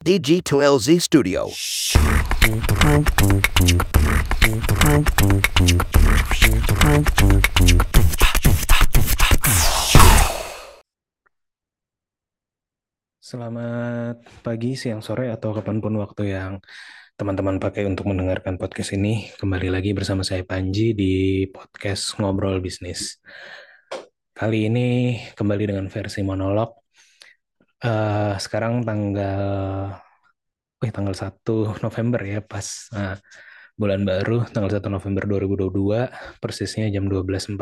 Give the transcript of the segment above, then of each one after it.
DG2LZ Studio. Selamat pagi, siang, sore, atau kapan pun waktu yang teman-teman pakai untuk mendengarkan podcast ini. Kembali lagi bersama saya Panji di podcast Ngobrol Bisnis. Kali ini kembali dengan versi monolog. Uh, sekarang tanggal eh tanggal 1 November ya pas uh, bulan baru tanggal 1 November 2022 persisnya jam 12.42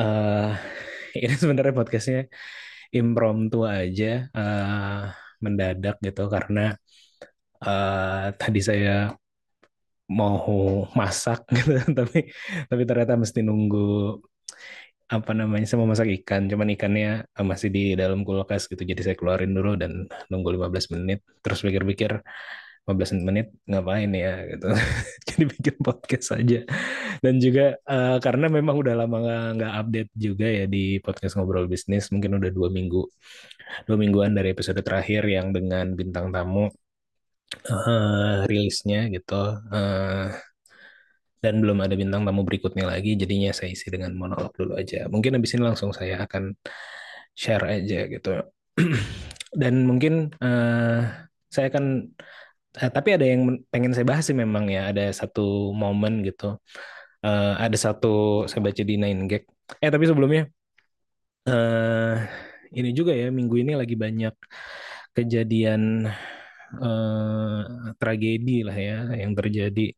uh, ini sebenarnya podcastnya impromptu aja uh, mendadak gitu karena uh, tadi saya mau masak gitu tapi tapi ternyata mesti nunggu apa namanya saya mau masak ikan cuman ikannya masih di dalam kulkas gitu jadi saya keluarin dulu dan nunggu 15 menit terus pikir-pikir 15 menit ngapain ya gitu. Jadi bikin podcast saja dan juga uh, karena memang udah lama nggak update juga ya di podcast ngobrol bisnis mungkin udah dua minggu dua mingguan dari episode terakhir yang dengan bintang tamu uh, rilisnya gitu uh, dan belum ada bintang tamu berikutnya lagi jadinya saya isi dengan monolog dulu aja. Mungkin habis ini langsung saya akan share aja gitu. Dan mungkin uh, saya akan uh, tapi ada yang pengen saya bahas sih memang ya. Ada satu momen gitu. Uh, ada satu saya baca di Nine Gag. Eh tapi sebelumnya uh, ini juga ya minggu ini lagi banyak kejadian uh, tragedi lah ya yang terjadi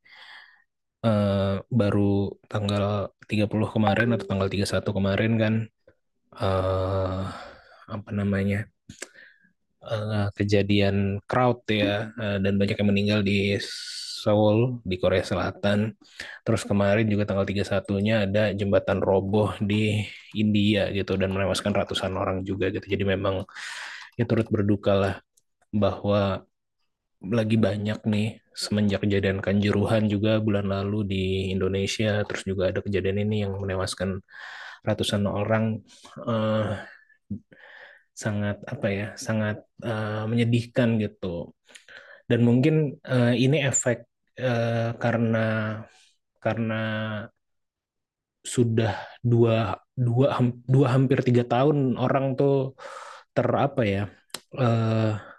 uh, baru tanggal 30 kemarin atau tanggal 31 kemarin kan uh, apa namanya uh, kejadian crowd ya uh, dan banyak yang meninggal di Seoul di Korea Selatan. Terus kemarin juga tanggal 31-nya ada jembatan roboh di India gitu dan menewaskan ratusan orang juga gitu. Jadi memang ya turut berduka lah bahwa lagi banyak nih semenjak kejadian Kanjuruhan juga bulan lalu di Indonesia terus juga ada kejadian ini yang menewaskan ratusan orang uh, sangat apa ya sangat uh, menyedihkan gitu. Dan mungkin uh, ini efek uh, karena karena sudah dua dua dua hampir tiga tahun orang tuh terapa ya uh,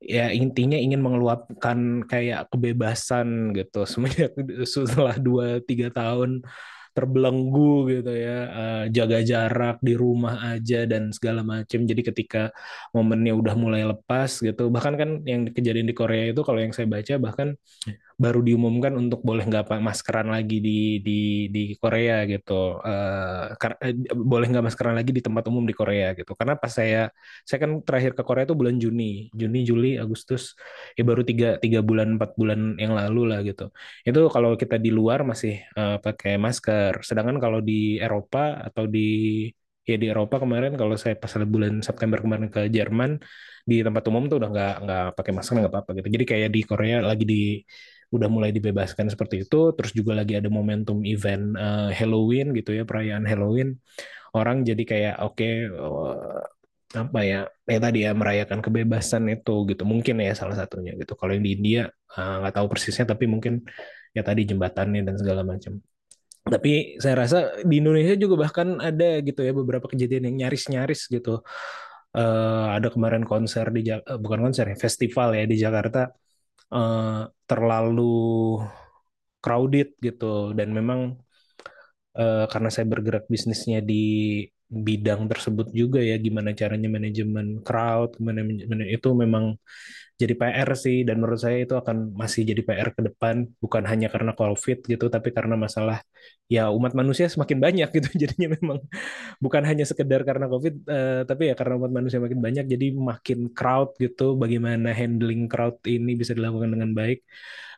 ya intinya ingin mengeluapkan kayak kebebasan gitu. Semenjak setelah dua tiga tahun terbelenggu gitu ya uh, jaga jarak di rumah aja dan segala macam jadi ketika momennya udah mulai lepas gitu bahkan kan yang kejadian di Korea itu kalau yang saya baca bahkan baru diumumkan untuk boleh nggak maskeran lagi di di di Korea gitu. Uh, boleh nggak maskeran lagi di tempat umum di Korea gitu. Karena pas saya saya kan terakhir ke Korea itu bulan Juni Juni Juli Agustus. Ya baru tiga tiga bulan empat bulan yang lalu lah gitu. Itu kalau kita di luar masih uh, pakai masker. Sedangkan kalau di Eropa atau di ya di Eropa kemarin kalau saya pas bulan September kemarin ke Jerman di tempat umum tuh udah nggak nggak pakai masker nggak apa-apa gitu. Jadi kayak di Korea lagi di udah mulai dibebaskan seperti itu terus juga lagi ada momentum event uh, Halloween gitu ya perayaan Halloween orang jadi kayak oke okay, uh, apa ya ya tadi ya merayakan kebebasan itu gitu. Mungkin ya salah satunya gitu. Kalau yang di India eh, nggak uh, tahu persisnya tapi mungkin ya tadi jembatannya dan segala macam. Tapi saya rasa di Indonesia juga bahkan ada gitu ya beberapa kejadian yang nyaris-nyaris gitu. Uh, ada kemarin konser di bukan konser ya festival ya di Jakarta uh, terlalu crowded gitu. Dan memang uh, karena saya bergerak bisnisnya di bidang tersebut juga ya gimana caranya manajemen crowd gimana itu memang jadi PR sih dan menurut saya itu akan masih jadi PR ke depan bukan hanya karena COVID gitu tapi karena masalah ya umat manusia semakin banyak gitu. Jadinya memang bukan hanya sekedar karena COVID uh, tapi ya karena umat manusia makin banyak jadi makin crowd gitu. Bagaimana handling crowd ini bisa dilakukan dengan baik.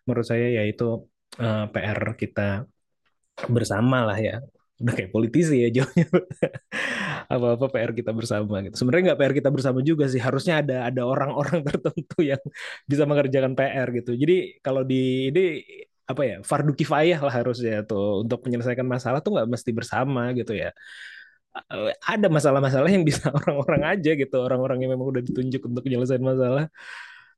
Menurut saya ya itu uh, eh, PR kita bersama lah ya udah kayak politisi ya jauhnya apa-apa PR kita bersama gitu. Sebenarnya nggak PR kita bersama juga sih. Harusnya ada ada orang-orang tertentu yang bisa mengerjakan PR gitu. Jadi kalau di ini apa ya fardu kifayah lah harusnya tuh untuk menyelesaikan masalah tuh nggak mesti bersama gitu ya. ada masalah-masalah yang bisa orang-orang aja gitu orang-orang yang memang udah ditunjuk untuk menyelesaikan masalah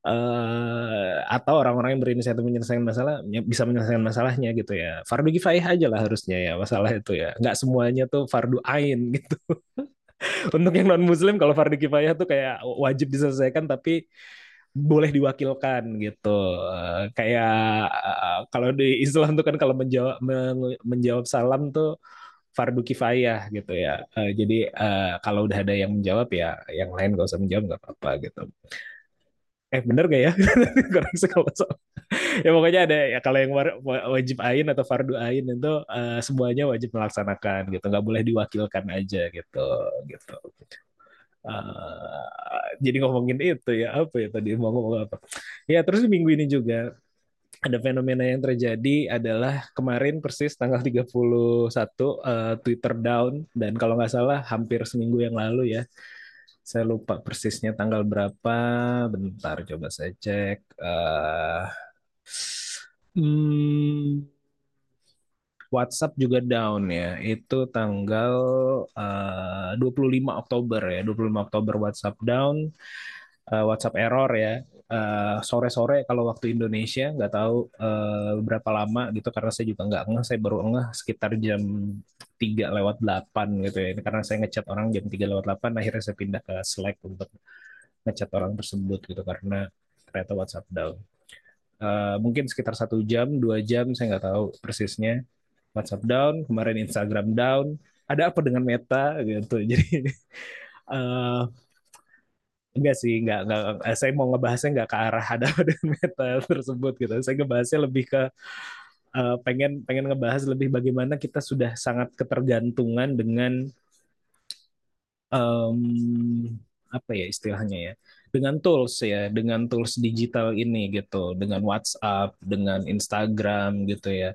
uh, atau orang-orang yang berinisiatif menyelesaikan masalah bisa menyelesaikan masalahnya gitu ya fardu kifayah aja lah harusnya ya masalah itu ya nggak semuanya tuh fardu ain gitu untuk yang non muslim kalau fardu kifayah tuh kayak wajib diselesaikan tapi boleh diwakilkan gitu uh, kayak uh, kalau di Islam tuh kan kalau menjawab menjawab salam tuh fardu kifayah gitu ya. Jadi kalau udah ada yang menjawab ya yang lain gak usah menjawab nggak apa-apa gitu. Eh bener gak ya? Koreksi kalau ya pokoknya ada ya kalau yang wajib ain atau fardu ain itu uh, semuanya wajib melaksanakan gitu, nggak boleh diwakilkan aja gitu gitu. Uh, jadi ngomongin itu ya apa ya tadi mau ngomong apa? Ya terus minggu ini juga ada fenomena yang terjadi adalah kemarin persis tanggal 31 uh, Twitter down dan kalau nggak salah hampir seminggu yang lalu ya. Saya lupa persisnya tanggal berapa. Bentar coba saya cek. Uh, hmm, WhatsApp juga down ya. Itu tanggal uh, 25 Oktober ya. 25 Oktober WhatsApp down. Uh, WhatsApp error ya Eh, sore-sore kalau waktu Indonesia nggak tahu uh, berapa lama gitu karena saya juga nggak ngeh saya baru ngeh sekitar jam 3 lewat 8 gitu ya. Karena saya ngechat orang jam 3 lewat 8 akhirnya saya pindah ke Slack untuk ngechat orang tersebut gitu karena ternyata WhatsApp down. Uh, mungkin sekitar satu jam dua jam saya nggak tahu persisnya. WhatsApp down kemarin Instagram down. Ada apa dengan Meta gitu? Jadi uh, Enggak sih, enggak, enggak, eh, saya mau ngebahasnya enggak ke arah ada dengan meta tersebut gitu. Saya ngebahasnya lebih ke uh, pengen pengen ngebahas lebih bagaimana kita sudah sangat ketergantungan dengan um, apa ya istilahnya ya dengan tools ya dengan tools digital ini gitu dengan WhatsApp dengan Instagram gitu ya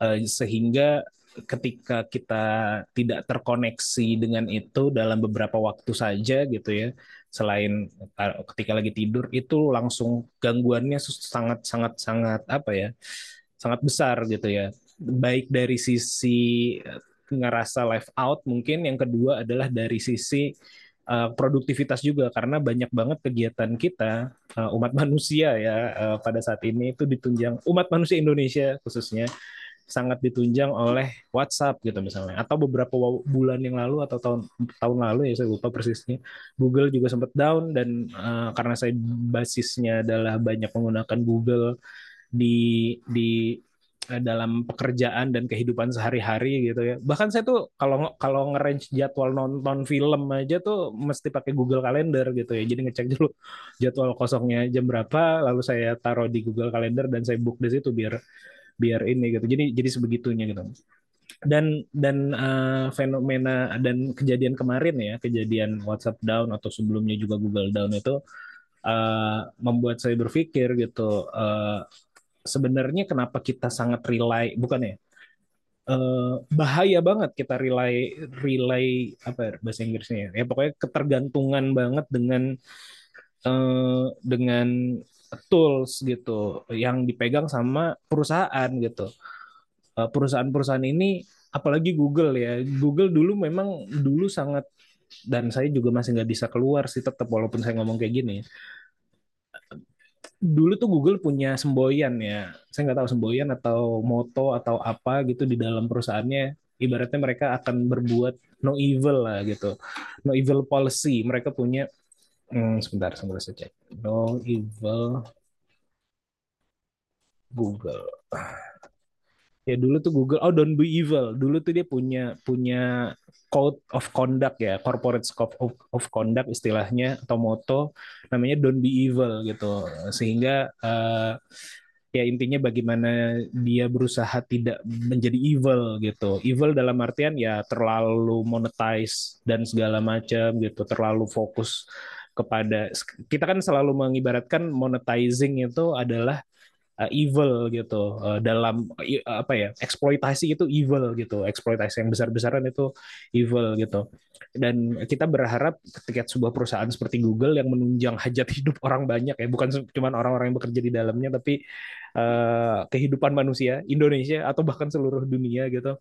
uh, sehingga ketika kita tidak terkoneksi dengan itu dalam beberapa waktu saja gitu ya selain ketika lagi tidur itu langsung gangguannya sangat sangat sangat apa ya sangat besar gitu ya. Baik dari sisi eh, ngerasa live out mungkin yang kedua adalah dari sisi uh, produktivitas juga karena banyak banget kegiatan kita uh, umat manusia ya pada saat ini itu ditunjang umat manusia Indonesia khususnya sangat ditunjang oleh WhatsApp gitu misalnya. Atau beberapa bulan yang lalu atau tahun tahun lalu ya saya lupa persisnya Google juga sempat down dan uh, karena saya basisnya adalah banyak menggunakan Google di di uh, dalam pekerjaan dan kehidupan sehari-hari gitu ya. Bahkan saya tuh kalau kalau ngerange jadwal nonton film aja tuh mesti pakai Google Calendar gitu ya. Jadi ngecek dulu jadwal kosongnya jam berapa lalu saya taruh di Google Calendar dan saya book di situ biar biar ini gitu. Jadi jadi sebegitunya gitu. Dan dan uh, fenomena dan kejadian kemarin ya kejadian WhatsApp down atau sebelumnya juga Google down itu uh, membuat saya berpikir gitu uh, sebenarnya kenapa kita sangat rely bukan ya uh, bahaya banget kita rely rely apa ya, bahasa Inggrisnya ya, ya pokoknya ketergantungan banget dengan uh, dengan tools gitu yang dipegang sama perusahaan gitu. Eh, perusahaan-perusahaan ini apalagi Google ya. Google dulu memang dulu sangat dan saya juga masih nggak bisa keluar sih tetap walaupun saya ngomong kayak gini. Dulu tuh Google punya semboyan ya. Saya nggak tahu semboyan atau moto atau apa gitu di dalam perusahaannya. Ibaratnya mereka akan berbuat no evil lah gitu. No evil policy. Mereka punya Hmm, sebentar, sebentar saya cek. No evil Google. Ya dulu tuh Google, oh don't be evil. Dulu tuh dia punya punya code of conduct ya, corporate scope of, of conduct istilahnya atau moto namanya don't be evil gitu. Sehingga uh, ya intinya bagaimana dia berusaha tidak menjadi evil gitu. Evil dalam artian ya terlalu monetize dan segala macam gitu, terlalu fokus kepada kita kan selalu mengibaratkan monetizing itu adalah uh, evil gitu. Uh, dalam apa ya eksploitasi itu evil gitu. Eksploitasi yang besar-besaran itu evil gitu. Dan kita berharap ketika sebuah perusahaan seperti Google yang menunjang hajat hidup orang banyak ya bukan cuma orang-orang yang bekerja di dalamnya tapi uh, kehidupan manusia Indonesia atau bahkan seluruh dunia gitu.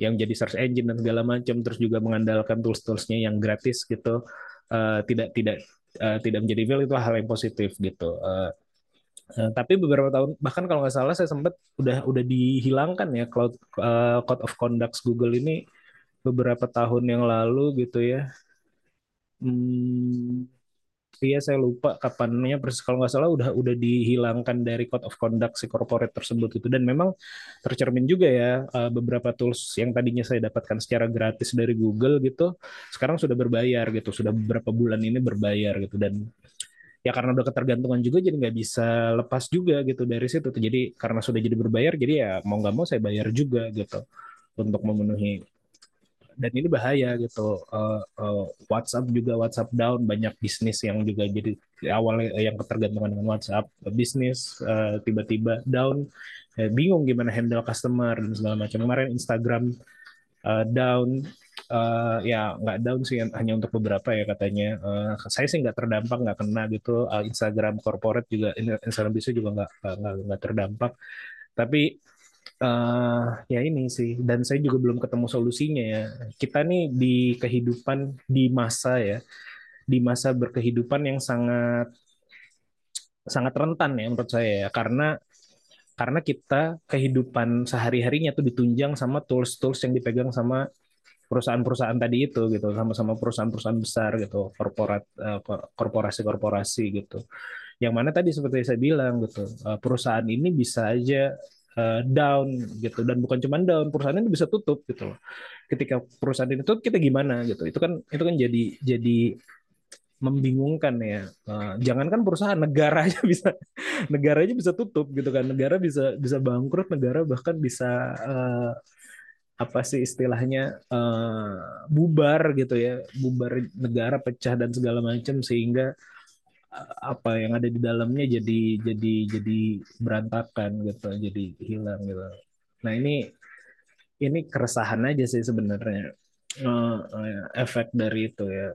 Yang jadi search engine dan segala macam terus juga mengandalkan tools-toolsnya yang gratis gitu uh, tidak tidak uh, tidak menjadi fail itu hal yang positif gitu. Uh, uh, tapi beberapa tahun bahkan kalau nggak salah saya sempat udah udah dihilangkan ya cloud uh, code of conduct Google ini beberapa tahun yang lalu gitu ya. Hmm, Iya saya lupa kapannya persis kalau nggak salah udah udah dihilangkan dari code of conduct si corporate tersebut itu. Dan memang tercermin juga ya eh, beberapa tools yang tadinya saya dapatkan secara gratis dari Google gitu sekarang sudah berbayar gitu sudah beberapa bulan ini berbayar gitu. Dan ya karena udah ketergantungan juga jadi nggak bisa lepas juga gitu dari situ. Jadi karena sudah jadi berbayar jadi ya mau nggak mau saya bayar juga gitu untuk memenuhi dan ini bahaya gitu. Uh, uh, WhatsApp juga WhatsApp down banyak bisnis yang juga jadi awalnya yang ketergantungan dengan WhatsApp bisnis uh, tiba-tiba down uh, bingung gimana handle customer dan segala macam. Kemarin Instagram uh, down uh, ya nggak down sih hanya untuk beberapa ya katanya. Uh, saya sih nggak terdampak nggak kena gitu. Uh, Instagram corporate juga Instagram bisnis juga nggak nggak terdampak. Tapi uh, ya ini sih. Dan saya juga belum ketemu solusinya ya. Kita nih di kehidupan di masa ya. Di masa berkehidupan yang sangat sangat rentan ya menurut saya ya. Karena karena kita kehidupan sehari-harinya tuh ditunjang sama tools-tools yang dipegang sama perusahaan-perusahaan tadi itu gitu. Sama-sama perusahaan-perusahaan besar gitu. Korporat uh, korporasi-korporasi gitu. Yang mana tadi seperti saya bilang gitu uh, perusahaan ini bisa aja uh, down gitu. Dan bukan cuma down perusahaan itu bisa tutup gitu loh. Ketika perusahaan ini tutup kita gimana gitu. Itu kan itu kan jadi jadi membingungkan ya. Uh, jangankan perusahaan negara aja bisa negara aja bisa tutup gitu kan. Negara bisa bisa bangkrut negara bahkan bisa uh, apa sih istilahnya uh, bubar gitu ya. Bubar negara pecah dan segala macam sehingga apa yang ada di dalamnya jadi jadi jadi berantakan gitu jadi hilang gitu. Nah ini ini keresahan aja sih sebenarnya uh, efek dari itu ya.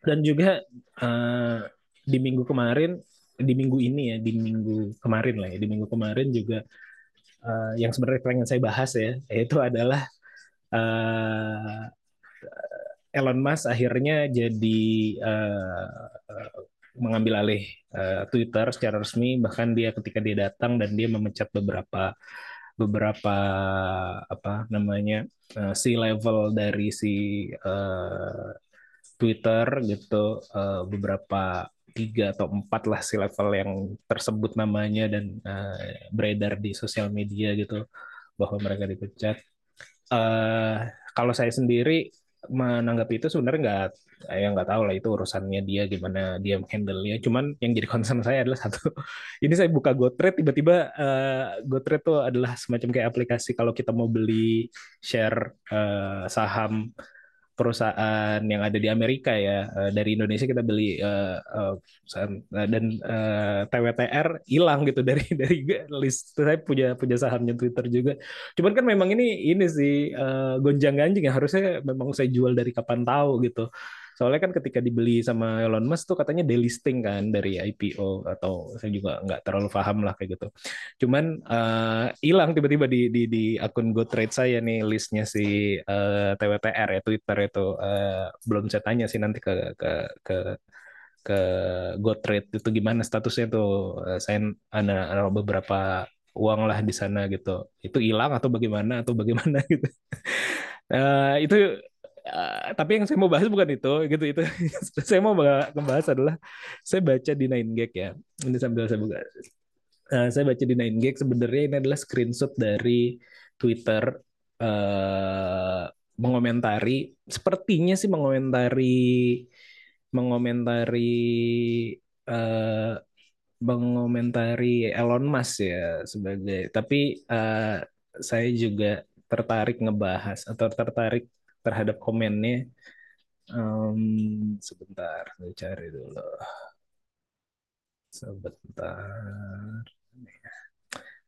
Dan juga uh, di minggu kemarin di minggu ini ya di minggu kemarin lah ya di minggu kemarin juga uh, yang sebenarnya pengen saya bahas ya yaitu adalah Elon Musk akhirnya jadi mengambil alih uh, Twitter secara resmi bahkan dia ketika dia datang dan dia memecat beberapa beberapa apa namanya uh, si level dari si uh, Twitter gitu uh, beberapa tiga atau empat lah si level yang tersebut namanya dan uh, beredar di sosial media gitu bahwa mereka dipecat. Uh, kalau saya sendiri menanggapi itu sebenarnya nggak saya nggak tahu lah itu urusannya dia gimana dia handle nya cuman yang jadi concern saya adalah satu ini saya buka GoTrade tiba-tiba uh, GoTrade itu adalah semacam kayak aplikasi kalau kita mau beli share uh, saham perusahaan yang ada di Amerika ya. Uh, dari Indonesia kita beli uh, uh, dan uh, TWTR hilang gitu dari dari list. Saya punya punya sahamnya Twitter juga. Cuman kan memang ini ini sih gonjang ganjing ya. Harusnya memang saya jual dari kapan tahu gitu Soalnya kan ketika dibeli sama Elon Musk tuh katanya delisting kan dari IPO atau saya juga nggak terlalu paham lah kayak gitu. Cuman uh, hilang tiba-tiba di, di di akun GoTrade saya nih listnya si uh, eh, TWTR ya Twitter itu. Uh, belum saya tanya sih nanti ke ke ke ke GoTrade itu gimana statusnya tuh. Saya ada, ada beberapa uang lah di sana gitu. Itu hilang atau bagaimana atau bagaimana gitu. Uh, itu Uh, tapi yang saya mau bahas bukan itu gitu itu saya mau membahas adalah saya baca di Nine Gag ya ini sambil saya buka. Uh, saya baca di Nine Gag sebenarnya ini adalah screenshot dari Twitter uh, mengomentari sepertinya sih mengomentari mengomentari uh, mengomentari Elon Musk ya sebagai tapi uh, saya juga tertarik ngebahas atau tertarik terhadap komennya um, sebentar saya cari dulu. Sebentar.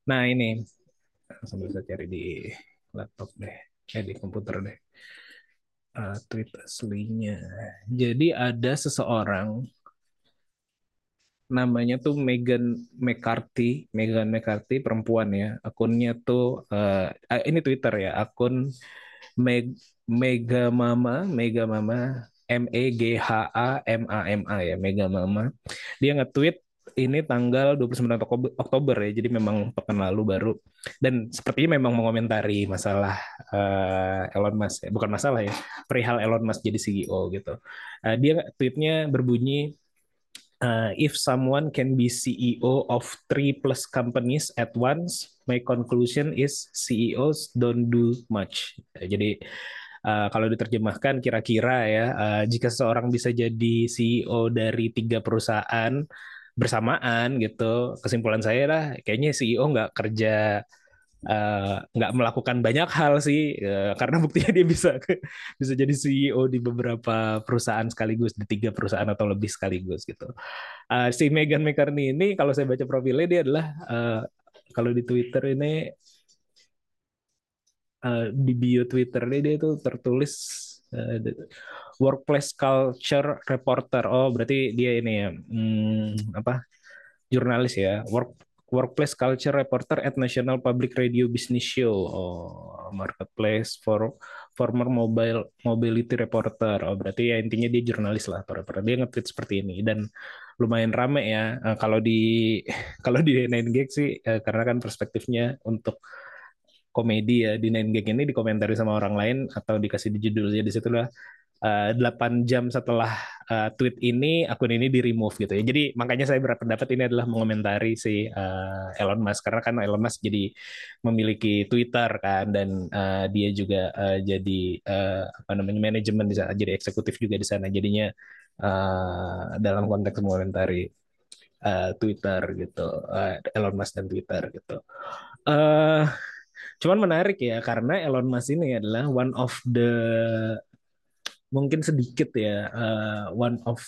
Nah ini. Sambil saya cari di laptop deh. Eh di komputer deh. Uh, tweet aslinya. Jadi ada seseorang namanya tuh Megan McCarthy, Megan McCarthy perempuan ya. Akunnya tuh uh, ini Twitter ya, akun Meg Mega Mama, Mega Mama, M E G H A M A M A ya, Mega Mama. Dia nge-tweet ini tanggal 29 Oktober ya, jadi memang pekan lalu baru. Dan sepertinya memang mengomentari masalah uh, Elon Musk, ya. bukan masalah ya, perihal Elon Musk jadi CEO gitu. Uh, dia tweetnya berbunyi, uh, if someone can be CEO of three plus companies at once, my conclusion is CEOs don't do much. Jadi uh, kalau diterjemahkan kira-kira ya uh, jika seseorang bisa jadi CEO dari tiga perusahaan bersamaan gitu kesimpulan saya lah kayaknya CEO nggak kerja nggak uh, melakukan banyak hal sih uh, karena buktinya dia bisa bisa jadi CEO di beberapa perusahaan sekaligus di tiga perusahaan atau lebih sekaligus gitu. Uh, si Megan McCartney ini kalau saya baca profilnya dia adalah uh, kalau di Twitter ini uh, di bio Twitter dia itu tertulis uh, workplace culture reporter. Oh, berarti dia ini ya, hmm, apa? Jurnalis ya. Work workplace culture reporter at National Public Radio Business Show. Oh, marketplace for former mobile mobility reporter. Oh, berarti ya intinya dia jurnalis lah atau reporter. Dia nge-tweet seperti ini dan lumayan rame ya. Uh, kalau di kalau di Nine Gag sih karena kan perspektifnya untuk komedi ya di Nine Gag ini dikomentari sama orang lain atau dikasih di judulnya di situ lah uh, 8 jam setelah uh, tweet ini akun ini di remove gitu ya. Jadi makanya saya berpendapat ini adalah mengomentari si uh, Elon Musk karena kan Elon Musk jadi memiliki Twitter kan dan uh, dia juga uh, jadi uh, apa namanya manajemen di sana, jadi eksekutif juga di sana. Jadinya uh, dalam konteks mengomentari uh, Twitter gitu, uh, Elon Musk dan Twitter gitu. Uh, Cuman menarik ya karena Elon Musk ini adalah one of the mungkin sedikit ya uh, one of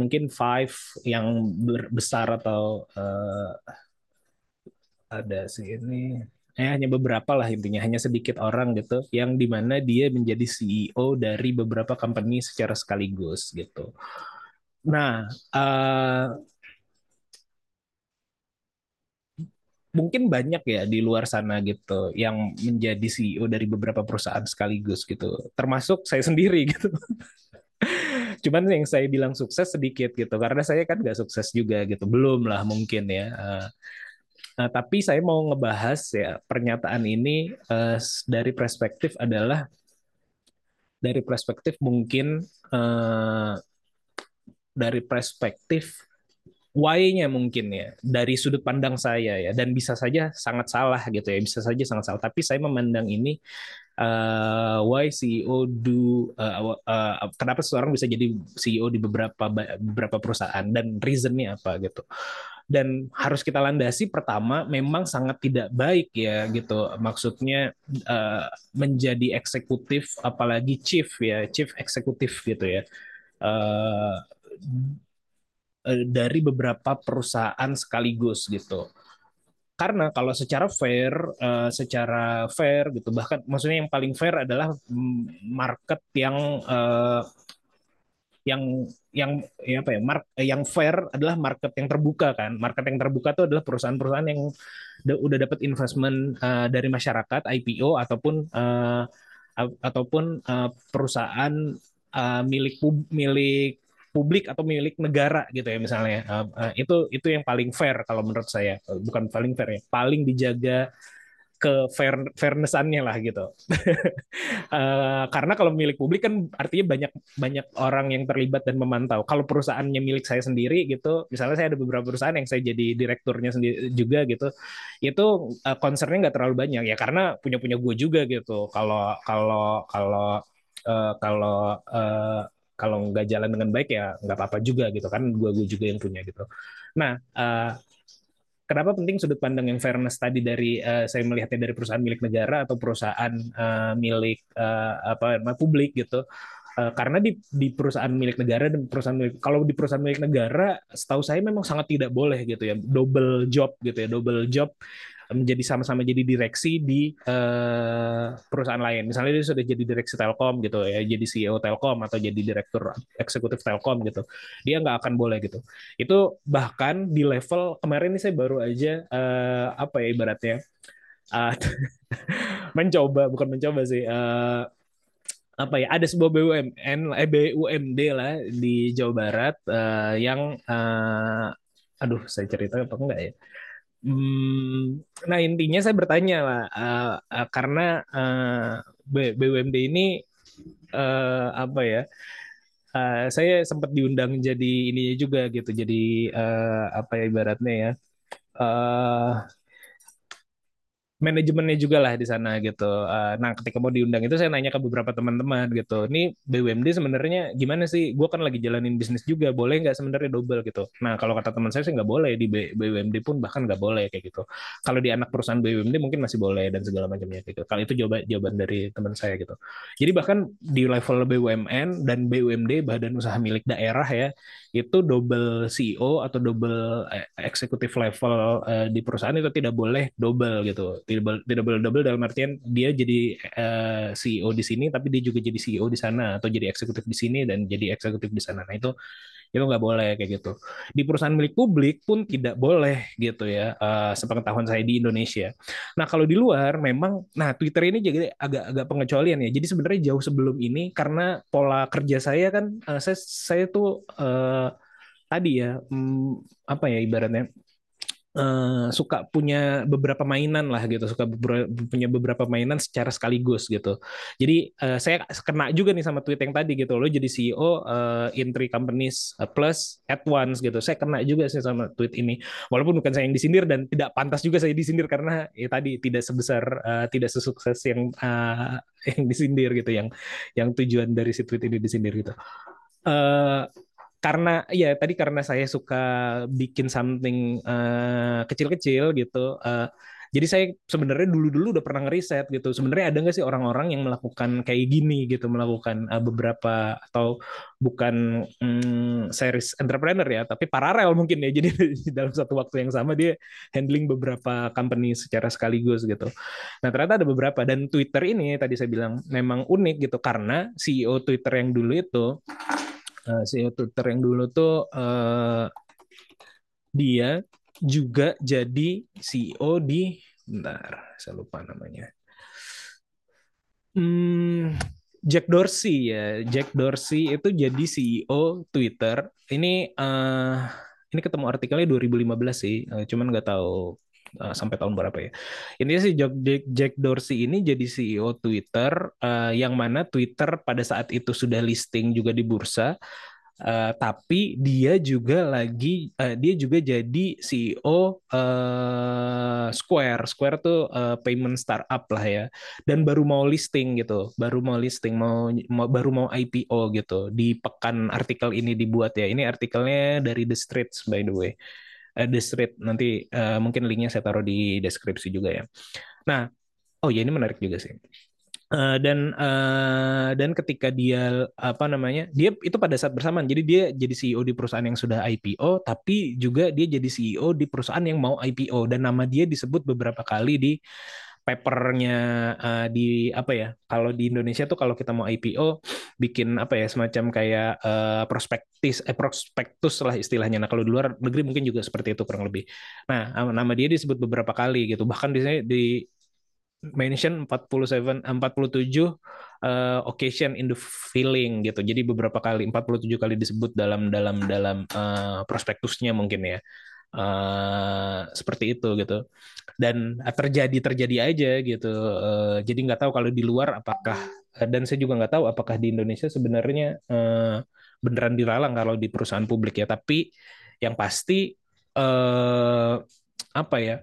mungkin five yang besar atau uh, ada sih ini eh, hanya beberapa lah intinya hanya sedikit orang gitu yang di mana dia menjadi CEO dari beberapa company secara sekaligus gitu. Nah, uh, mungkin banyak ya di luar sana gitu yang menjadi CEO dari beberapa perusahaan sekaligus gitu. Termasuk saya sendiri gitu. Cuman yang saya bilang sukses sedikit gitu karena saya kan nggak sukses juga gitu. Belum lah mungkin ya. Uh, tapi saya mau ngebahas ya pernyataan ini uh, dari perspektif adalah dari perspektif mungkin uh, dari perspektif why-nya mungkin ya dari sudut pandang saya ya dan bisa saja sangat salah gitu ya bisa saja sangat salah. Tapi saya memandang ini uh, why CEO do uh, uh, kenapa seorang bisa jadi CEO di beberapa beberapa perusahaan dan reasonnya apa gitu. Dan harus kita landasi pertama memang sangat tidak baik ya gitu. Maksudnya uh, menjadi eksekutif apalagi chief ya chief eksekutif gitu ya. Uh, dari beberapa perusahaan sekaligus gitu. Karena kalau secara fair, uh, secara fair gitu, bahkan maksudnya yang paling fair adalah market yang uh, yang yang ya apa ya mark yang fair adalah market yang terbuka kan market yang terbuka itu adalah perusahaan-perusahaan yang udah dapat investment dari masyarakat IPO ataupun ataupun perusahaan milik milik publik atau milik negara gitu ya misalnya uh, uh, itu itu yang paling fair kalau menurut saya. Bukan paling fair ya paling dijaga ke fair fairnessannya lah gitu. Uh, karena kalau milik publik kan artinya banyak banyak orang yang terlibat dan memantau. Kalau perusahaannya milik saya sendiri gitu misalnya saya ada beberapa perusahaan yang saya jadi direkturnya sendiri juga gitu itu uh, concernnya nggak terlalu banyak ya. Karena punya punya gue juga gitu. Kalau kalau kalau uh, kalau uh, kalau nggak jalan dengan baik ya nggak apa-apa juga gitu kan gue gue juga yang punya gitu. Nah uh, kenapa penting sudut pandang yang fairness tadi dari uh, saya melihatnya dari perusahaan milik negara atau perusahaan uh, milik uh, apa publik gitu? Karena di di perusahaan milik negara dan perusahaan milik kalau di perusahaan milik negara setahu saya memang sangat tidak boleh gitu ya double job gitu ya double job menjadi sama-sama jadi direksi di uh, perusahaan lain. Misalnya dia sudah jadi direksi Telkom gitu ya, jadi CEO Telkom atau jadi direktur eksekutif Telkom gitu. Dia nggak akan boleh gitu. Itu bahkan di level kemarin ini saya baru aja uh, apa ya ibaratnya uh, mencoba bukan mencoba sih uh, apa ya ada sebuah BUMN eh, BUMD lah di Jawa Barat uh, yang uh, aduh saya cerita apa enggak ya Hmm, nah intinya saya bertanya lah uh, uh, karena uh, BUMD ini uh, apa ya uh, saya sempat diundang jadi ininya juga gitu jadi uh, apa ya ibaratnya ya uh, manajemennya juga lah di sana gitu. Uh, nah, ketika mau diundang itu saya nanya ke beberapa teman-teman gitu. Ini BUMD sebenarnya gimana sih? Gue kan lagi jalanin bisnis juga, boleh nggak sebenarnya double gitu? Nah, kalau kata teman saya sih nggak boleh di BUMD pun bahkan nggak boleh kayak gitu. Kalau di anak perusahaan BUMD mungkin masih boleh dan segala macamnya gitu. Kalau itu jawaban jawaban dari teman saya gitu. Jadi bahkan di level BUMN dan BUMD Badan Usaha Milik Daerah ya itu double CEO atau double eh, eksekutif level uh, di perusahaan itu tidak boleh double gitu tidak boleh double dalam artian dia jadi uh, eh, CEO di sini tapi dia juga jadi CEO di sana atau jadi eksekutif di sini dan jadi eksekutif di sana. Nah itu itu nggak boleh kayak gitu. Di perusahaan milik publik pun tidak boleh gitu ya uh, sepengetahuan saya di Indonesia. Nah kalau di luar memang nah Twitter ini jadi agak agak pengecualian ya. Jadi sebenarnya jauh sebelum ini karena pola kerja saya kan uh, saya saya tuh uh, tadi ya um, apa ya ibaratnya uh, suka punya beberapa mainan lah gitu, suka punya beberapa mainan secara sekaligus gitu. Jadi uh, saya kena juga nih sama tweet yang tadi gitu, lo jadi CEO uh, eh, in companies plus at once gitu. Saya kena juga sih sama tweet ini, walaupun bukan saya yang disindir dan tidak pantas juga saya disindir karena ya tadi tidak sebesar, uh, tidak sesukses yang uh, yang disindir gitu, yang yang tujuan dari si tweet ini disindir gitu. Uh, karena ya tadi karena saya suka bikin something uh, kecil-kecil gitu. Uh, jadi saya sebenarnya dulu-dulu udah pernah ngeriset gitu. Sebenarnya ada nggak sih orang-orang yang melakukan kayak gini gitu, melakukan uh, beberapa atau bukan um, series entrepreneur ya, tapi paralel mungkin ya. Jadi dalam satu waktu yang sama dia handling beberapa company secara sekaligus gitu. Nah ternyata ada beberapa dan Twitter ini tadi saya bilang memang unik gitu karena CEO Twitter yang dulu itu uh, CEO Twitter yang dulu tuh uh, dia juga jadi CEO di bentar saya lupa namanya. Hmm, Jack Dorsey ya. Jack Dorsey itu jadi CEO Twitter. Ini uh, ini ketemu artikelnya 2015 sih. Uh, cuman nggak tahu uh, sampai tahun berapa ya. Intinya sih Jack, Dorsey ini jadi CEO Twitter uh, yang mana Twitter pada saat itu sudah listing juga di bursa Uh, tapi dia juga lagi uh, dia juga jadi CEO uh, Square. Square tuh uh, payment startup lah ya. Dan baru mau listing gitu, baru mau listing, mau, mau baru mau IPO gitu. Di pekan artikel ini dibuat ya. Ini artikelnya dari The Streets by the way. Uh, The Street nanti uh, mungkin linknya saya taruh di deskripsi juga ya. Nah, oh ya ini menarik juga sih. Uh, dan uh, dan ketika dia apa namanya dia itu pada saat bersamaan jadi dia jadi CEO di perusahaan yang sudah IPO tapi juga dia jadi CEO di perusahaan yang mau IPO dan nama dia disebut beberapa kali di papernya uh, di apa ya kalau di Indonesia tuh kalau kita mau IPO bikin apa ya semacam kayak uh, prospektus eh, prospektus lah istilahnya nah kalau di luar negeri mungkin juga seperti itu kurang lebih nah nama dia disebut beberapa kali gitu bahkan di di mention 47 47 uh, occasion in the feeling gitu. Jadi beberapa kali 47 kali disebut dalam dalam dalam uh, prospektusnya mungkin ya. Uh, seperti itu gitu. Dan uh, terjadi terjadi aja gitu. Uh, jadi nggak tahu kalau di luar apakah dan saya juga nggak tahu apakah di Indonesia sebenarnya uh, beneran dilarang kalau di perusahaan publik ya. Tapi yang pasti uh, apa ya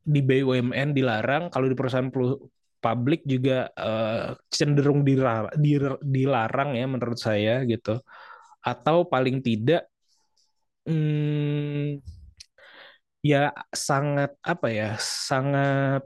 di BUMN dilarang, kalau di perusahaan publik juga uh, cenderung dilarang, dilarang ya menurut saya gitu. Atau paling tidak hmm, ya sangat apa ya, sangat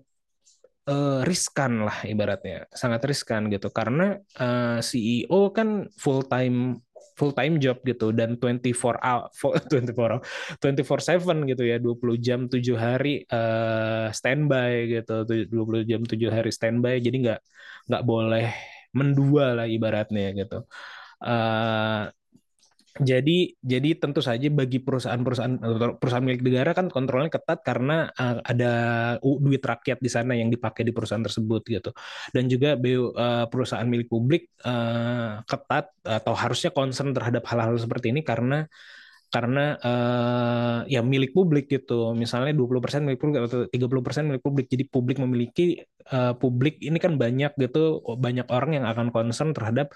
uh, riskan lah ibaratnya, sangat riskan gitu. Karena uh, eh, CEO kan full time full time job gitu dan 24 hour 24 hour 24/7 gitu ya 20 jam 7 hari uh, standby gitu 20 jam 7 hari standby. Jadi nggak nggak boleh mendua lah ibaratnya gitu. Uh, jadi jadi tentu saja bagi perusahaan-perusahaan perusahaan milik negara kan kontrolnya ketat karena uh, ada duit rakyat di sana yang dipakai di perusahaan tersebut gitu. Dan juga uh, perusahaan milik publik uh, ketat atau harusnya concern terhadap hal-hal seperti ini karena karena uh, ya milik publik gitu. Misalnya 20% milik publik atau 30% milik publik. Jadi publik memiliki uh, publik ini kan banyak gitu banyak orang yang akan concern terhadap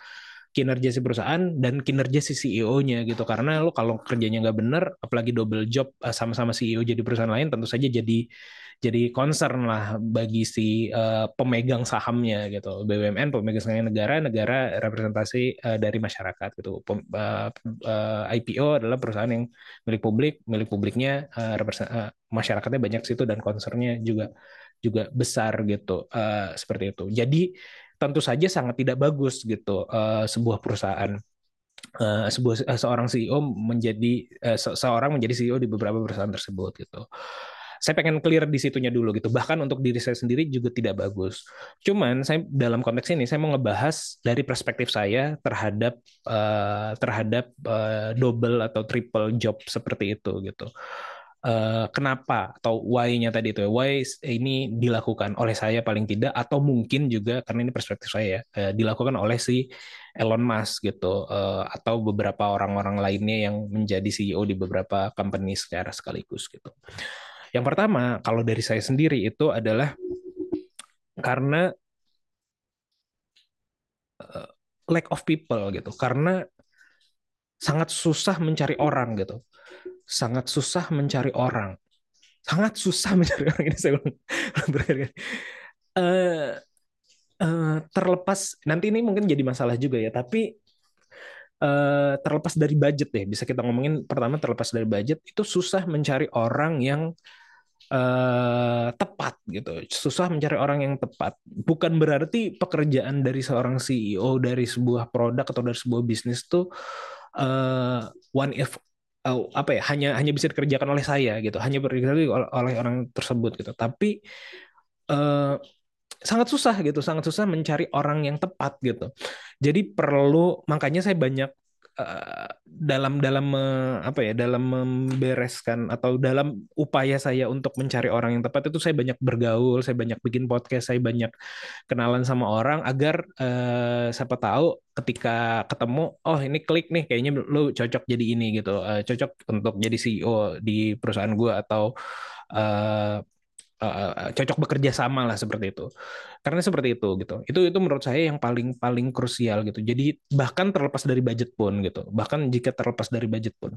kinerja si perusahaan dan kinerja si CEO-nya gitu. Karena lo kalau kerjanya nggak bener apalagi double job eh, sama-sama CEO jadi perusahaan lain tentu saja jadi jadi concern lah bagi si uh, pemegang sahamnya gitu. BUMN pemegang saham negara negara representasi uh, dari masyarakat gitu. Pem, uh, uh, IPO adalah perusahaan yang milik publik milik publiknya uh, uh, masyarakatnya banyak situ dan concernnya juga juga besar gitu. Uh, seperti itu. Jadi tentu saja sangat tidak bagus gitu uh, sebuah perusahaan uh, sebuah uh, seorang CEO menjadi uh, se seorang menjadi CEO di beberapa perusahaan tersebut gitu. Saya pengen clear di situnya dulu gitu. Bahkan untuk diri saya sendiri juga tidak bagus. Cuman saya dalam konteks ini saya mau ngebahas dari perspektif saya terhadap uh, terhadap uh, double atau triple job seperti itu gitu kenapa atau why-nya tadi itu ya, why ini dilakukan oleh saya paling tidak atau mungkin juga karena ini perspektif saya ya uh, dilakukan oleh si Elon Musk gitu uh, atau beberapa orang-orang lainnya yang menjadi CEO di beberapa company secara sekaligus gitu. Yang pertama kalau dari saya sendiri itu adalah karena uh, lack of people gitu. Karena sangat susah mencari orang gitu sangat susah mencari orang. Sangat susah mencari orang ini saya. Uh, uh, terlepas nanti ini mungkin jadi masalah juga ya, tapi uh, terlepas dari budget deh, bisa kita ngomongin pertama terlepas dari budget itu susah mencari orang yang uh, tepat gitu. Susah mencari orang yang tepat. Bukan berarti pekerjaan dari seorang CEO dari sebuah produk atau dari sebuah bisnis tuh uh, one if uh, apa ya hanya hanya bisa dikerjakan oleh saya gitu hanya dikerjakan oleh, orang tersebut gitu. Tapi uh, sangat susah gitu sangat susah mencari orang yang tepat gitu. Jadi perlu makanya saya banyak Eh, dalam dalam apa ya dalam membereskan atau dalam upaya saya untuk mencari orang yang tepat itu saya banyak bergaul saya banyak bikin podcast saya banyak kenalan sama orang agar uh, siapa tahu ketika ketemu oh ini klik nih kayaknya lu cocok jadi ini gitu. Uh, cocok untuk jadi CEO di perusahaan gue atau uh, uh, cocok bekerja sama lah seperti itu. Karena seperti itu gitu. Itu itu menurut saya yang paling paling krusial gitu. Jadi bahkan terlepas dari budget pun gitu. Bahkan jika terlepas dari budget pun.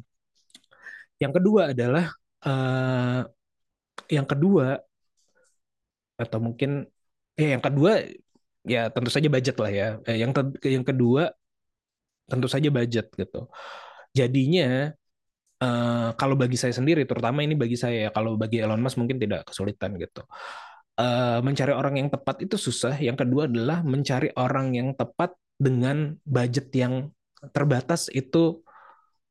Yang kedua adalah uh, yang kedua atau mungkin ya yang kedua ya tentu saja budget lah ya. Eh, yang yang kedua tentu saja budget gitu. Jadinya uh, kalau bagi saya sendiri, terutama ini bagi saya, ya, kalau bagi Elon Musk mungkin tidak kesulitan gitu. Uh, mencari orang yang tepat itu susah. Yang kedua adalah mencari orang yang tepat dengan budget yang terbatas itu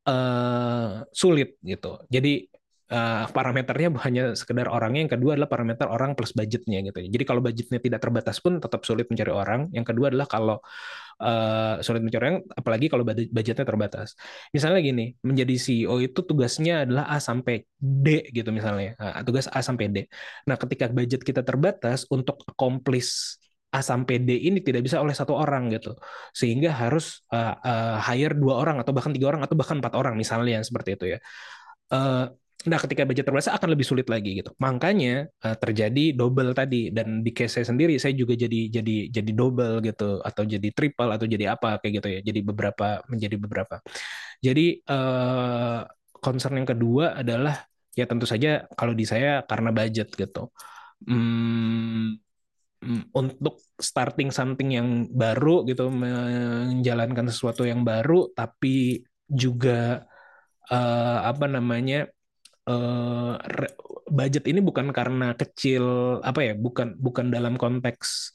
uh, sulit gitu. Jadi uh, parameternya hanya sekedar orangnya. Yang kedua adalah parameter orang plus budgetnya gitu. Jadi kalau budgetnya tidak terbatas pun tetap sulit mencari orang. Yang kedua adalah kalau uh, sulit mencari orang, apalagi kalau budgetnya terbatas. Misalnya gini, menjadi CEO itu tugasnya adalah A sampai D gitu misalnya. Nah, tugas A sampai D. Nah, ketika budget kita terbatas untuk accomplish A sampai D ini tidak bisa oleh satu orang gitu, sehingga harus uh, uh, hire dua orang atau bahkan tiga orang atau bahkan empat orang misalnya seperti itu ya. Uh, Nah, ketika budget terbatas akan lebih sulit lagi gitu. Makanya uh, terjadi double tadi dan di case saya sendiri saya juga jadi jadi jadi double gitu atau jadi triple atau jadi apa kayak gitu ya. Jadi beberapa menjadi beberapa. Jadi uh, concern yang kedua adalah ya tentu saja kalau di saya karena budget gitu. Hmm, untuk starting something yang baru gitu menjalankan sesuatu yang baru tapi juga uh, apa namanya uh, budget ini bukan karena kecil apa ya bukan bukan dalam konteks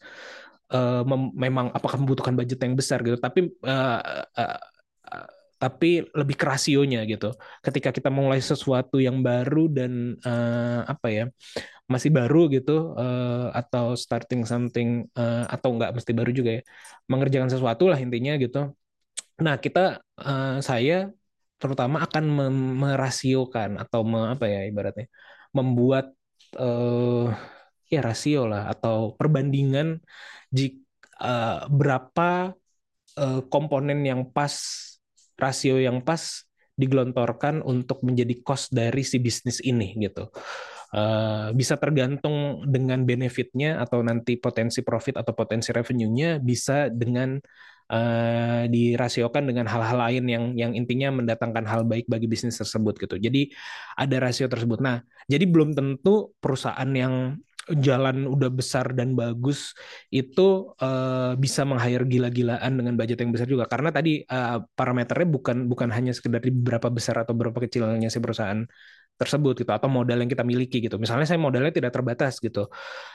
uh, memang apakah membutuhkan budget yang besar gitu tapi uh, uh, tapi lebih ke rasionya gitu. Ketika kita mulai sesuatu yang baru dan uh, apa ya masih baru gitu uh, atau starting something uh, atau enggak mesti baru juga ya mengerjakan sesuatu lah intinya gitu. Nah kita uh, saya terutama akan merasiokan atau me, apa ya ibaratnya membuat uh, ya rasio lah atau perbandingan jika uh, berapa uh, komponen yang pas rasio yang pas digelontorkan untuk menjadi cost dari si bisnis ini gitu. Uh, bisa tergantung dengan benefitnya atau nanti potensi profit atau potensi revenue-nya bisa dengan uh, dirasiokan dengan hal-hal lain yang yang intinya mendatangkan hal baik bagi bisnis tersebut gitu. Jadi ada rasio tersebut. Nah, jadi belum tentu perusahaan yang jalan udah besar dan bagus itu uh, bisa meng-hire gila-gilaan dengan budget yang besar juga karena tadi uh, parameternya bukan bukan hanya sekedar di berapa besar atau berapa kecilnya si perusahaan tersebut gitu atau modal yang kita miliki gitu. Misalnya saya modalnya tidak terbatas gitu.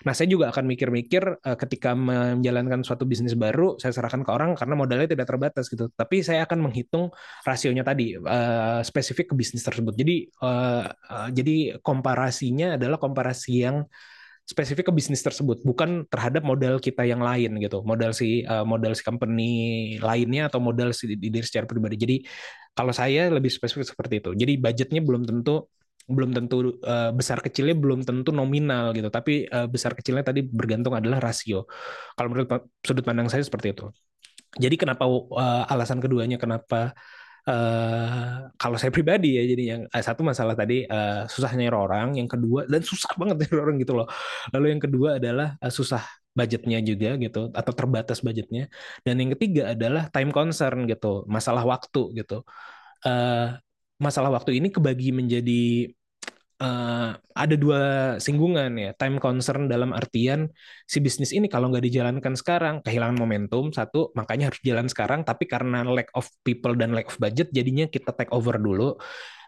Nah, saya juga akan mikir-mikir uh, ketika menjalankan suatu bisnis baru, saya serahkan ke orang karena modalnya tidak terbatas gitu. Tapi saya akan menghitung rasionya tadi uh, spesifik ke bisnis tersebut. Jadi uh, jadi komparasinya adalah komparasi yang spesifik ke bisnis tersebut, bukan terhadap modal kita yang lain gitu, modal si uh, modal si company lainnya atau modal si diri secara pribadi. Jadi kalau saya lebih spesifik seperti itu. Jadi budgetnya belum tentu belum tentu uh, besar kecilnya belum tentu nominal gitu. Tapi uh, besar kecilnya tadi bergantung adalah rasio. Kalau menurut sudut pandang saya seperti itu. Jadi kenapa uh, alasan keduanya kenapa Uh, kalau saya pribadi ya jadi yang uh, satu masalah tadi uh, susah nyari orang yang kedua dan susah banget nyari orang gitu loh. Lalu yang kedua adalah uh, susah budgetnya juga gitu atau terbatas budgetnya. Dan yang ketiga adalah time concern gitu masalah waktu gitu. Uh, masalah waktu ini kebagi menjadi uh, ada dua singgungan ya time concern dalam artian si bisnis ini kalau nggak dijalankan sekarang kehilangan momentum satu makanya harus jalan sekarang tapi karena lack of people dan lack of budget jadinya kita take over dulu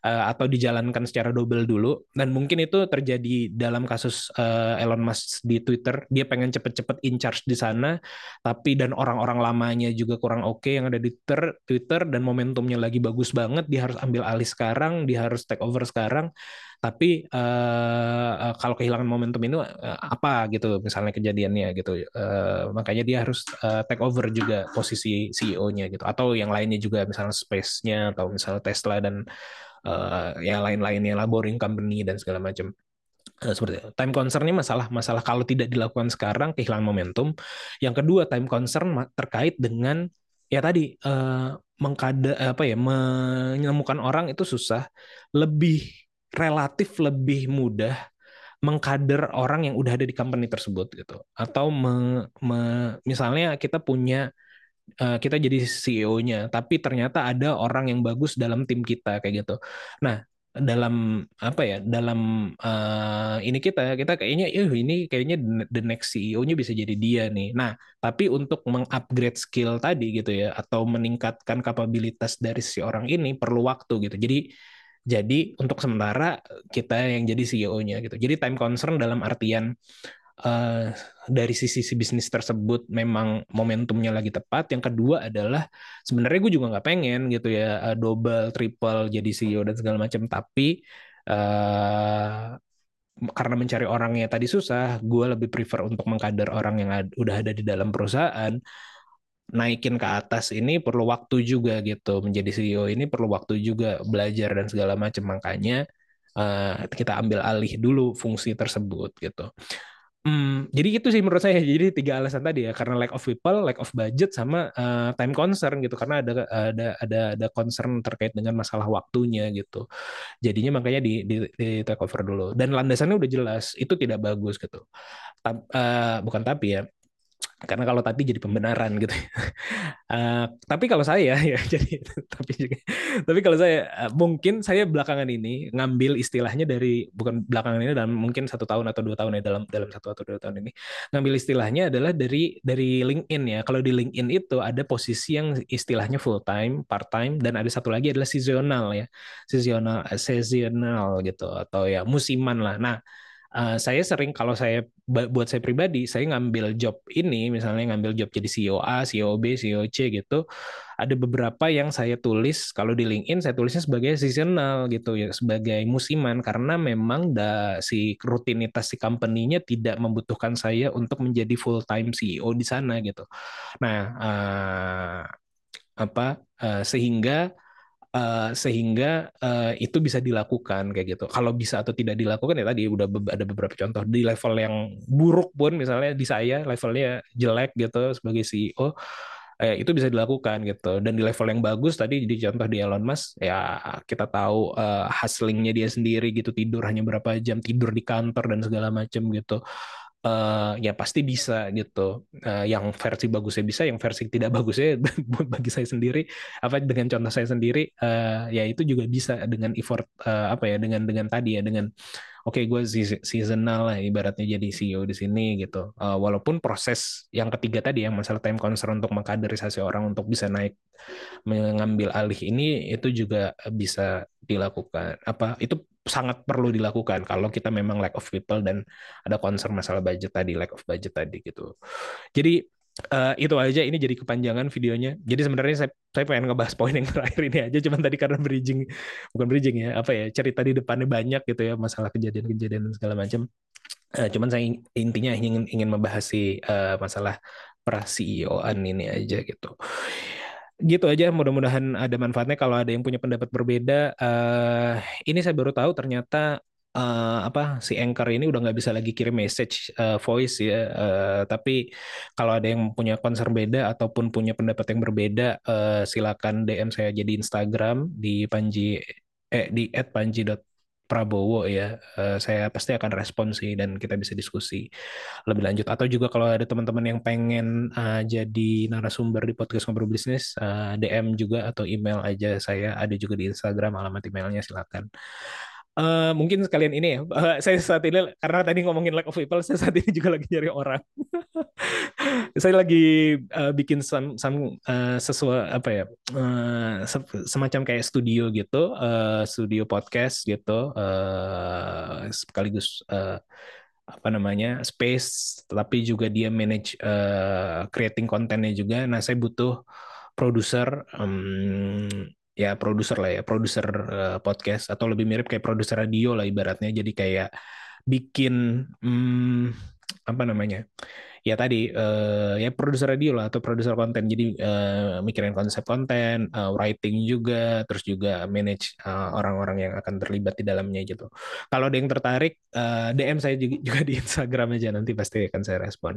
uh, atau dijalankan secara double dulu. Dan mungkin itu terjadi dalam kasus uh, Elon Musk di Twitter. Dia pengen cepet-cepet in charge di sana tapi dan orang-orang lamanya juga kurang oke okay yang ada di Twitter Twitter dan momentumnya lagi bagus banget. Dia harus ambil alih sekarang dia harus take over sekarang. Tapi uh, uh, kalau kehilangan momentum ini uh, apa gitu misalnya kejadiannya gitu. Uh, makanya dia harus uh, take over juga posisi CEO-nya gitu. Atau yang lainnya juga misalnya space-nya atau misalnya Tesla dan uh, yang lain-lainnya lah boring company dan segala macam. Uh, seperti itu. time concern-nya masalah masalah kalau tidak dilakukan sekarang kehilangan momentum. Yang kedua time concern terkait dengan ya tadi uh, mengkada apa ya menemukan orang itu susah. Lebih relatif lebih mudah mengkader orang yang udah ada di company tersebut gitu. Atau me, me, misalnya kita punya uh, kita jadi CEO-nya, tapi ternyata ada orang yang bagus dalam tim kita kayak gitu. Nah, dalam apa ya dalam uh, ini kita kita kayaknya uh, ini kayaknya the next CEO-nya bisa jadi dia nih. Nah, tapi untuk mengupgrade skill tadi gitu ya atau meningkatkan kapabilitas dari si orang ini perlu waktu gitu. Jadi jadi untuk sementara kita yang jadi CEO-nya gitu. Jadi time concern dalam artian uh, dari sisi si bisnis tersebut memang momentumnya lagi tepat. Yang kedua adalah sebenarnya gue juga nggak pengen gitu ya uh, double, triple jadi CEO dan segala macam. Tapi uh, karena mencari orangnya tadi susah, gue lebih prefer untuk mengkader orang yang ad, udah ada di dalam perusahaan. Naikin ke atas ini perlu waktu juga gitu. Menjadi CEO ini perlu waktu juga belajar dan segala macam. Makanya uh, kita ambil alih dulu fungsi tersebut gitu. Hmm, jadi itu sih menurut saya. Jadi tiga alasan tadi ya, karena lack of people, lack of budget, sama uh, time concern gitu. Karena ada ada ada ada concern terkait dengan masalah waktunya gitu. Jadinya makanya di di, di take over dulu. Dan landasannya udah jelas, itu tidak bagus gitu. Tap, uh, bukan tapi ya, karena kalau tapi jadi pembenaran gitu. uh, tapi kalau saya ya jadi tapi juga, tapi kalau saya uh, mungkin saya belakangan ini ngambil istilahnya dari bukan belakangan ini dalam mungkin satu tahun atau dua tahun ya dalam dalam satu atau dua tahun ini ngambil istilahnya adalah dari dari LinkedIn ya. Kalau di LinkedIn itu ada posisi yang istilahnya full time, part time dan ada satu lagi adalah seasonal ya. Seasonal seasonal gitu atau ya musiman lah. Nah, uh, saya sering kalau saya buat saya pribadi saya ngambil job ini misalnya ngambil job jadi CEO A, CEO B, CEO C gitu ada beberapa yang saya tulis kalau di LinkedIn saya tulisnya sebagai seasonal gitu ya sebagai musiman karena memang da, si rutinitas si company-nya tidak membutuhkan saya untuk menjadi full time CEO di sana gitu. Nah, uh, apa uh, sehingga uh, sehingga uh, itu bisa dilakukan kayak gitu. Kalau bisa atau tidak dilakukan ya tadi udah be ada beberapa contoh. Di level yang buruk pun misalnya di saya levelnya jelek gitu sebagai CEO eh, itu bisa dilakukan gitu. Dan di level yang bagus tadi di contoh di Elon Musk ya kita tahu uh, hustlingnya dia sendiri gitu tidur hanya berapa jam tidur di kantor dan segala macam gitu uh, ya pasti bisa gitu. Uh, yang versi bagusnya bisa, yang versi tidak bagusnya bagi saya sendiri, apa dengan contoh saya sendiri, uh, ya itu juga bisa dengan effort uh, apa ya, dengan dengan tadi ya, dengan oke okay, gue seasonal lah ibaratnya jadi CEO di sini gitu. Uh, walaupun proses yang ketiga tadi yang masalah time concern untuk mengkaderisasi orang untuk bisa naik mengambil alih ini itu juga bisa dilakukan. Apa itu sangat perlu dilakukan kalau kita memang lack of people dan ada concern masalah budget tadi, lack of budget tadi gitu. Jadi uh, itu aja ini jadi kepanjangan videonya. Jadi sebenarnya saya saya pengen ngebahas poin yang terakhir ini aja, cuman tadi karena bridging bukan bridging ya, apa ya cerita di depannya banyak gitu ya masalah kejadian-kejadian dan segala macam. Uh, cuman saya intinya ingin ingin membahas si uh, masalah pra CEO-an ini aja gitu gitu aja mudah-mudahan ada manfaatnya. Kalau ada yang punya pendapat berbeda uh, ini saya baru tahu ternyata uh, apa si anchor ini udah nggak bisa lagi kirim message uh, voice ya. Uh, tapi kalau ada yang punya concern beda ataupun punya pendapat yang berbeda uh, silakan DM saya jadi Instagram di panji eh di @panji Prabowo ya, uh, saya pasti akan respon sih dan kita bisa diskusi lebih lanjut. Atau juga kalau ada teman-teman yang pengen uh, jadi narasumber di podcast ngobrol bisnis, uh, eh, DM juga atau email aja saya ada juga di Instagram alamat emailnya silakan. Uh, mungkin sekalian ini ya, uh, saya saat ini karena tadi ngomongin lack of people, saya saat ini juga lagi nyari orang. saya lagi uh, bikin some, some uh, sesuatu apa ya, uh, semacam kayak studio gitu, uh, studio podcast gitu, uh, sekaligus uh, apa namanya space, tapi juga dia manage uh, creating kontennya juga. Nah, saya butuh produser. Um, ya produser lah ya produser uh, podcast atau lebih mirip kayak produser radio lah ibaratnya jadi kayak bikin hmm, apa namanya ya tadi uh, ya produser radio lah atau produser konten. Jadi uh, mikirin konsep konten uh, writing juga terus juga manage orang-orang uh, yang akan terlibat di dalamnya gitu. Kalau ada yang tertarik uh, DM saya juga, juga di Instagram aja nanti pasti akan saya respon.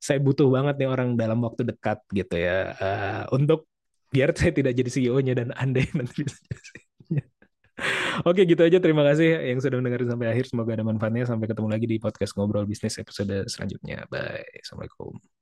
Saya butuh banget nih orang dalam waktu dekat gitu ya. Uh, untuk biar saya tidak jadi CEO-nya dan Anda yang nanti bisa jadi. Oke, gitu aja. Terima kasih yang sudah mendengar sampai akhir. Semoga ada manfaatnya. Sampai ketemu lagi di podcast Ngobrol Bisnis episode selanjutnya. Bye. Assalamualaikum.